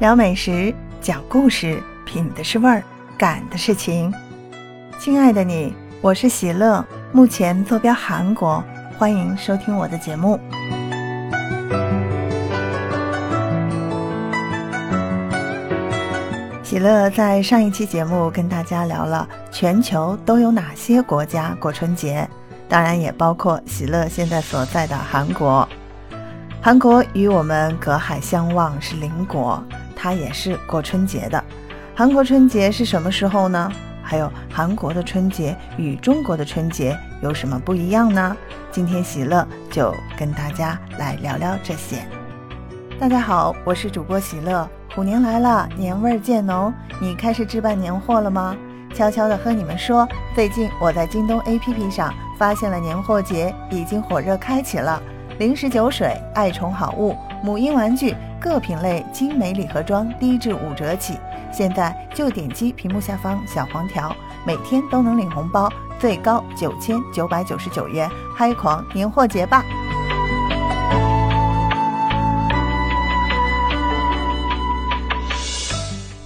聊美食，讲故事，品的是味儿，感的是情。亲爱的你，我是喜乐，目前坐标韩国，欢迎收听我的节目。喜乐在上一期节目跟大家聊了全球都有哪些国家过春节，当然也包括喜乐现在所在的韩国。韩国与我们隔海相望，是邻国，它也是过春节的。韩国春节是什么时候呢？还有韩国的春节与中国的春节有什么不一样呢？今天喜乐就跟大家来聊聊这些。大家好，我是主播喜乐。虎年来了，年味儿渐浓，你开始置办年货了吗？悄悄的和你们说，最近我在京东 APP 上发现了年货节已经火热开启了，零食、酒水、爱宠好物、母婴玩具各品类精美礼盒装低至五折起，现在就点击屏幕下方小黄条，每天都能领红包，最高九千九百九十九元，嗨狂年货节吧！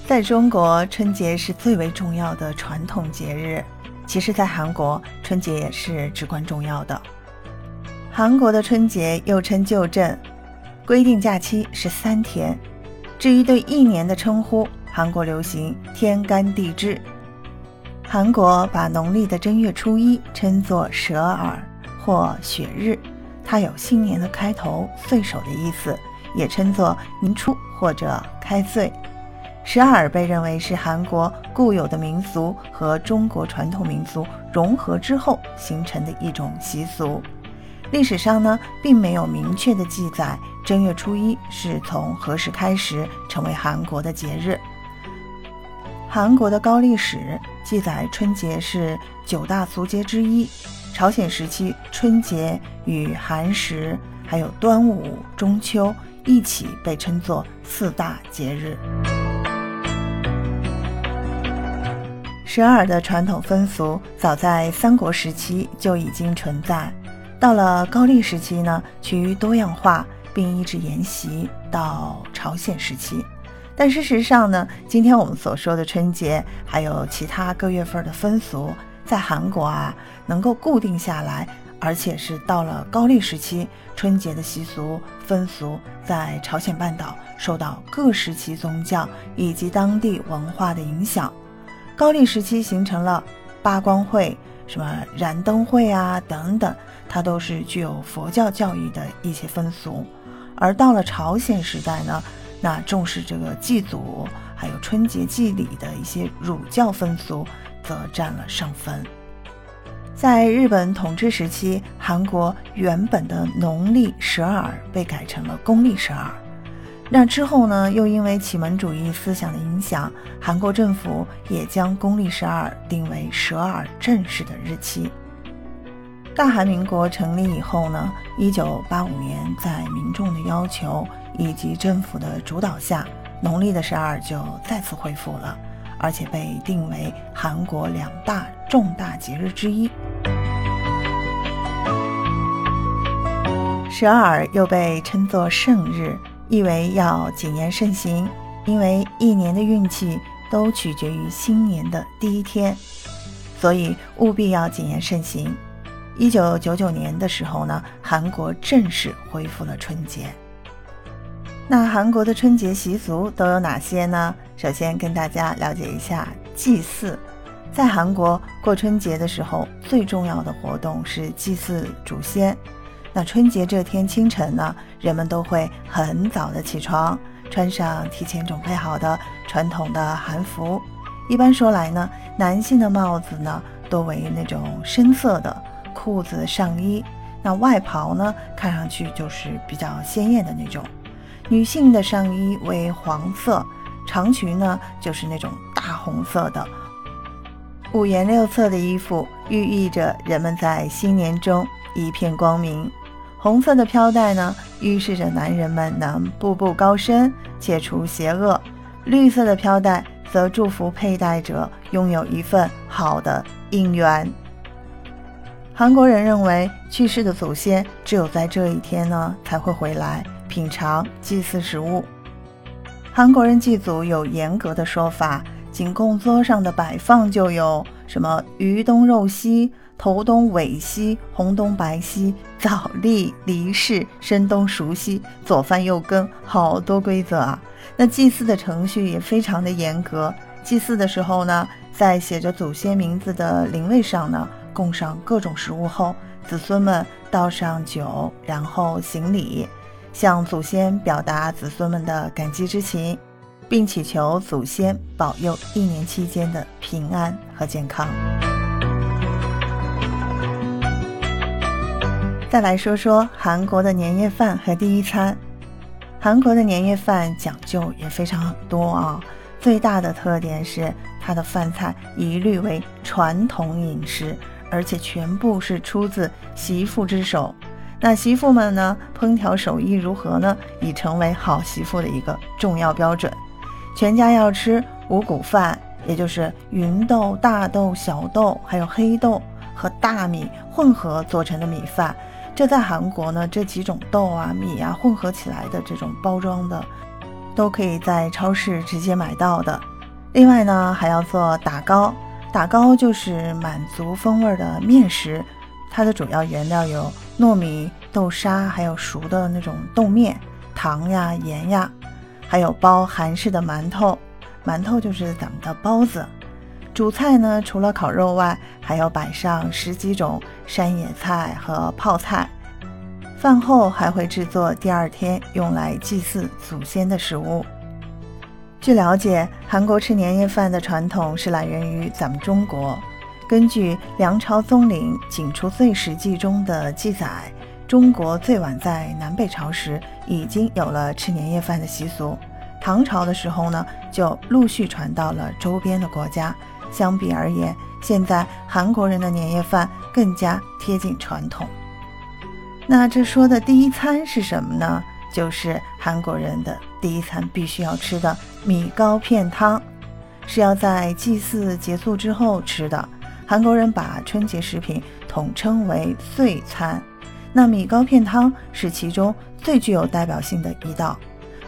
在中国，春节是最为重要的传统节日。其实，在韩国，春节也是至关重要的。韩国的春节又称旧正，规定假期是三天。至于对一年的称呼，韩国流行天干地支。韩国把农历的正月初一称作蛇耳或雪日，它有新年的开头、岁首的意思，也称作年初或者开岁。十二被认为是韩国固有的民俗和中国传统民俗融合之后形成的一种习俗。历史上呢，并没有明确的记载正月初一是从何时开始成为韩国的节日。韩国的高丽史记载春节是九大俗节之一。朝鲜时期，春节与寒食还有端午、中秋一起被称作四大节日。十二的传统风俗早在三国时期就已经存在，到了高丽时期呢，趋于多样化，并一直沿袭到朝鲜时期。但事实上呢，今天我们所说的春节，还有其他各月份的风俗，在韩国啊能够固定下来，而且是到了高丽时期，春节的习俗风俗在朝鲜半岛受到各时期宗教以及当地文化的影响。高丽时期形成了八光会、什么燃灯会啊等等，它都是具有佛教教义的一些风俗。而到了朝鲜时代呢，那重视这个祭祖，还有春节祭礼的一些儒教风俗，则占了上风。在日本统治时期，韩国原本的农历十二被改成了公历十二。那之后呢？又因为启蒙主义思想的影响，韩国政府也将公历十二定为十二正式的日期。大韩民国成立以后呢，一九八五年，在民众的要求以及政府的主导下，农历的十二就再次恢复了，而且被定为韩国两大重大节日之一。十二又被称作圣日。意为要谨言慎行，因为一年的运气都取决于新年的第一天，所以务必要谨言慎行。一九九九年的时候呢，韩国正式恢复了春节。那韩国的春节习俗都有哪些呢？首先跟大家了解一下祭祀。在韩国过春节的时候，最重要的活动是祭祀祖先。那春节这天清晨呢，人们都会很早的起床，穿上提前准备好的传统的韩服。一般说来呢，男性的帽子呢多为那种深色的，裤子、上衣，那外袍呢看上去就是比较鲜艳的那种。女性的上衣为黄色，长裙呢就是那种大红色的。五颜六色的衣服寓意着人们在新年中一片光明。红色的飘带呢，预示着男人们能步步高升，解除邪恶；绿色的飘带则祝福佩戴者拥有一份好的姻缘。韩国人认为，去世的祖先只有在这一天呢才会回来品尝祭祀食物。韩国人祭祖有严格的说法，仅供桌上的摆放就有什么鱼东肉西、头东尾西、红东白西、枣栗梨柿、深东熟西、左翻右耕，好多规则啊！那祭祀的程序也非常的严格。祭祀的时候呢，在写着祖先名字的灵位上呢，供上各种食物后，子孙们倒上酒，然后行礼。向祖先表达子孙们的感激之情，并祈求祖先保佑一年期间的平安和健康。再来说说韩国的年夜饭和第一餐。韩国的年夜饭讲究也非常多啊，最大的特点是它的饭菜一律为传统饮食，而且全部是出自媳妇之手。那媳妇们呢？烹调手艺如何呢？已成为好媳妇的一个重要标准。全家要吃五谷饭，也就是芸豆、大豆、小豆，还有黑豆和大米混合做成的米饭。这在韩国呢，这几种豆啊、米啊混合起来的这种包装的，都可以在超市直接买到的。另外呢，还要做打糕，打糕就是满族风味的面食。它的主要原料有糯米、豆沙，还有熟的那种豆面、糖呀、盐呀，还有包韩式的馒头。馒头就是咱们的包子。主菜呢，除了烤肉外，还要摆上十几种山野菜和泡菜。饭后还会制作第二天用来祭祀祖先的食物。据了解，韩国吃年夜饭的传统是来源于咱们中国。根据梁朝宗陵《景除岁时记》中的记载，中国最晚在南北朝时已经有了吃年夜饭的习俗。唐朝的时候呢，就陆续传到了周边的国家。相比而言，现在韩国人的年夜饭更加贴近传统。那这说的第一餐是什么呢？就是韩国人的第一餐必须要吃的米糕片汤，是要在祭祀结束之后吃的。韩国人把春节食品统称为岁餐，那米糕片汤是其中最具有代表性的一道。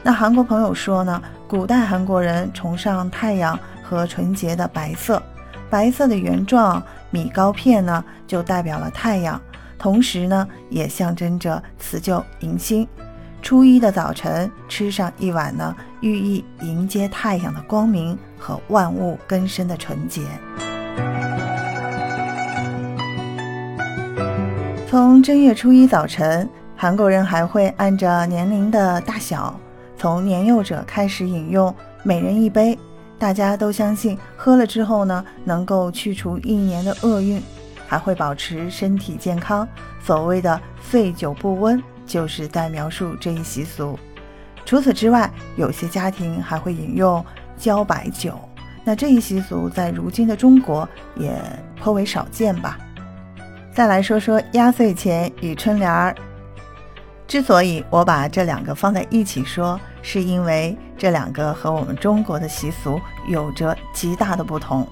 那韩国朋友说呢，古代韩国人崇尚太阳和纯洁的白色，白色的原状米糕片呢就代表了太阳，同时呢也象征着辞旧迎新。初一的早晨吃上一碗呢，寓意迎接太阳的光明和万物更生的纯洁。从正月初一早晨，韩国人还会按照年龄的大小，从年幼者开始饮用，每人一杯。大家都相信喝了之后呢，能够去除一年的厄运，还会保持身体健康。所谓的“岁酒不温”，就是在描述这一习俗。除此之外，有些家庭还会饮用茭白酒。那这一习俗在如今的中国也颇为少见吧。再来说说压岁钱与春联儿。之所以我把这两个放在一起说，是因为这两个和我们中国的习俗有着极大的不同。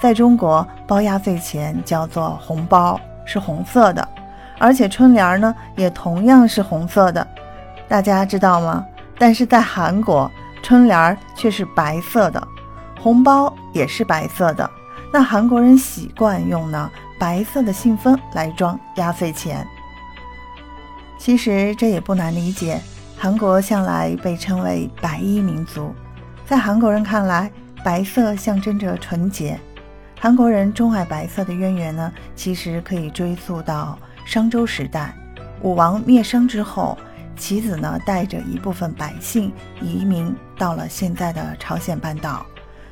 在中国，包压岁钱叫做红包，是红色的，而且春联儿呢也同样是红色的，大家知道吗？但是在韩国，春联儿却是白色的，红包也是白色的。那韩国人习惯用呢？白色的信封来装压岁钱，其实这也不难理解。韩国向来被称为白衣民族，在韩国人看来，白色象征着纯洁。韩国人钟爱白色的渊源呢，其实可以追溯到商周时代。武王灭商之后，其子呢带着一部分百姓移民到了现在的朝鲜半岛。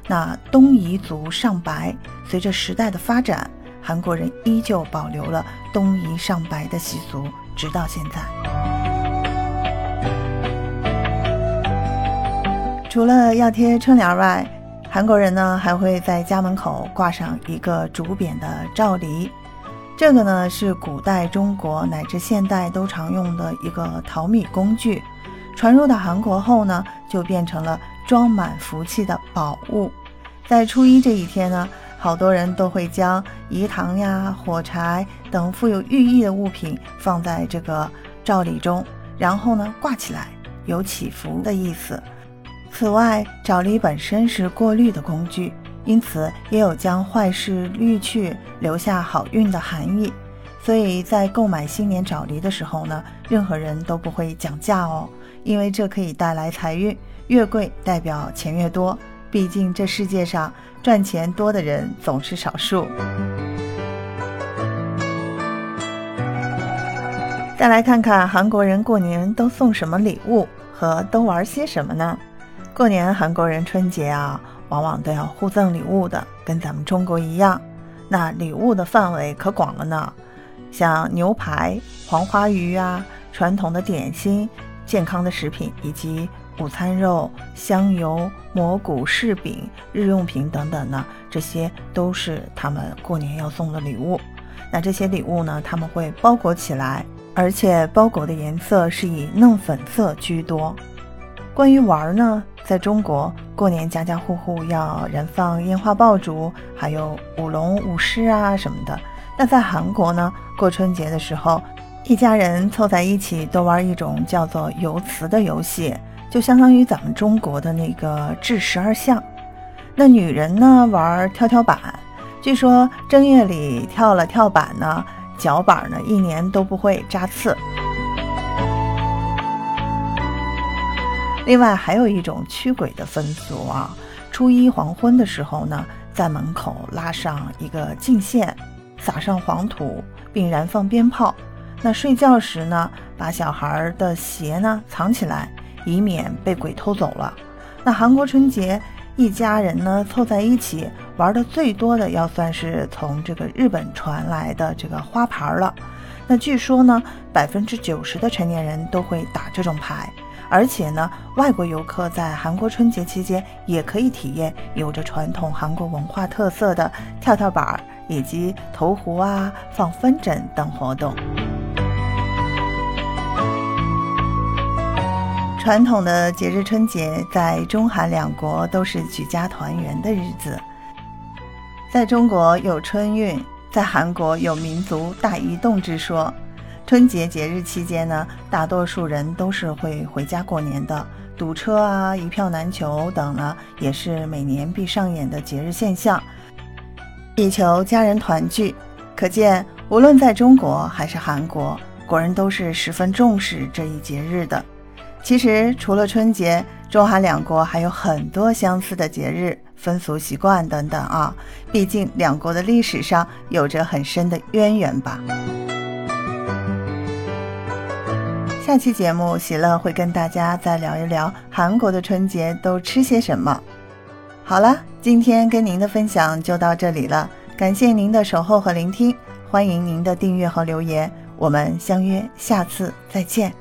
那东夷族上白，随着时代的发展。韩国人依旧保留了东夷上白的习俗，直到现在。除了要贴春联外，韩国人呢还会在家门口挂上一个竹匾的照梨。这个呢是古代中国乃至现代都常用的一个淘米工具，传入到韩国后呢，就变成了装满福气的宝物。在初一这一天呢。好多人都会将饴糖呀、火柴等富有寓意的物品放在这个罩里中，然后呢挂起来，有祈福的意思。此外，枣梨本身是过滤的工具，因此也有将坏事滤去、留下好运的含义。所以在购买新年枣梨的时候呢，任何人都不会讲价哦，因为这可以带来财运，越贵代表钱越多。毕竟这世界上赚钱多的人总是少数。再来看看韩国人过年都送什么礼物和都玩些什么呢？过年韩国人春节啊，往往都要互赠礼物的，跟咱们中国一样。那礼物的范围可广了呢，像牛排、黄花鱼啊，传统的点心、健康的食品，以及午餐肉、香油、蘑菇、柿饼、日用品等等呢，这些都是他们过年要送的礼物。那这些礼物呢，他们会包裹起来，而且包裹的颜色是以嫩粉色居多。关于玩呢？在中国过年，家家户户要燃放烟花爆竹，还有舞龙舞狮啊什么的。那在韩国呢，过春节的时候，一家人凑在一起都玩一种叫做游磁的游戏，就相当于咱们中国的那个掷十二项。那女人呢玩跳跳板，据说正月里跳了跳板呢，脚板呢一年都不会扎刺。另外还有一种驱鬼的风俗啊，初一黄昏的时候呢，在门口拉上一个禁线，撒上黄土，并燃放鞭炮。那睡觉时呢，把小孩的鞋呢藏起来，以免被鬼偷走了。那韩国春节一家人呢凑在一起玩的最多的，要算是从这个日本传来的这个花牌了。那据说呢，百分之九十的成年人都会打这种牌。而且呢，外国游客在韩国春节期间也可以体验有着传统韩国文化特色的跳跳板以及投壶啊、放风筝等活动。传统的节日春节在中韩两国都是举家团圆的日子。在中国有春运，在韩国有民族大移动之说。春节节日期间呢，大多数人都是会回家过年的，堵车啊、一票难求等呢，也是每年必上演的节日现象，以求家人团聚。可见，无论在中国还是韩国，国人都是十分重视这一节日的。其实，除了春节，中韩两国还有很多相似的节日、风俗习惯等等啊，毕竟两国的历史上有着很深的渊源吧。下期节目，喜乐会跟大家再聊一聊韩国的春节都吃些什么。好了，今天跟您的分享就到这里了，感谢您的守候和聆听，欢迎您的订阅和留言，我们相约下次再见。